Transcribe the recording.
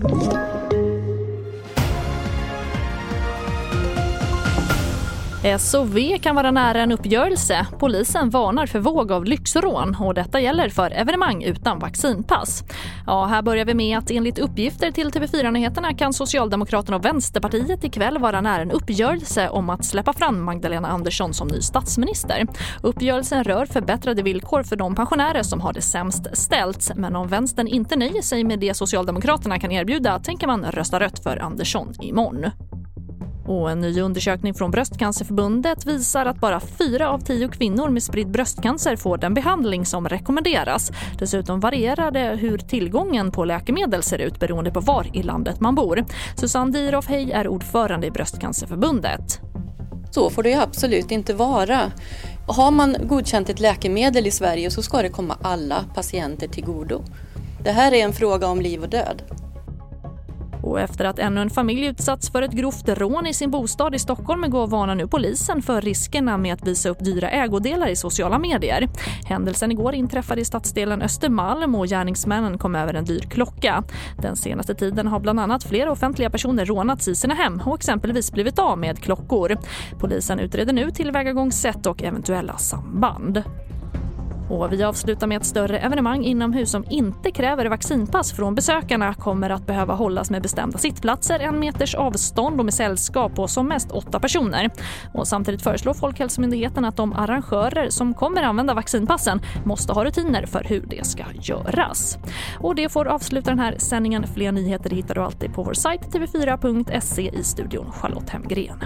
Thank you. S och V kan vara nära en uppgörelse. Polisen varnar för våg av lyxrån och detta gäller för evenemang utan vaccinpass. Ja, här börjar vi med att enligt uppgifter till TV4-nyheterna kan Socialdemokraterna och Vänsterpartiet ikväll vara nära en uppgörelse om att släppa fram Magdalena Andersson som ny statsminister. Uppgörelsen rör förbättrade villkor för de pensionärer som har det sämst ställt. Men om vänstern inte nöjer sig med det Socialdemokraterna kan erbjuda tänker man rösta rött för Andersson imorgon. Och en ny undersökning från Bröstcancerförbundet visar att bara fyra av tio kvinnor med spridd bröstcancer får den behandling som rekommenderas. Dessutom varierar det hur tillgången på läkemedel ser ut beroende på var i landet man bor. Susanne Dieroff Hej är ordförande i Bröstcancerförbundet. Så får det absolut inte vara. Har man godkänt ett läkemedel i Sverige så ska det komma alla patienter till godo. Det här är en fråga om liv och död. Och efter att ännu en familj utsatts för ett grovt rån i sin bostad i Stockholm går varnar nu polisen för riskerna med att visa upp dyra ägodelar i sociala medier. Händelsen igår inträffade i stadsdelen Östermalm och gärningsmännen kom över en dyr klocka. Den senaste tiden har bland annat flera offentliga personer rånats i sina hem och exempelvis blivit av med klockor. Polisen utreder nu tillvägagångssätt och eventuella samband. Och vi avslutar med ett större evenemang inomhus som inte kräver vaccinpass från besökarna kommer att behöva hållas med bestämda sittplatser, en meters avstånd och med sällskap och som mest åtta personer. Och samtidigt föreslår Folkhälsomyndigheten att de arrangörer som kommer använda vaccinpassen måste ha rutiner för hur det ska göras. Och det får avsluta den här sändningen. Fler nyheter hittar du alltid på vår sajt tv4.se i studion Charlotte Hemgren.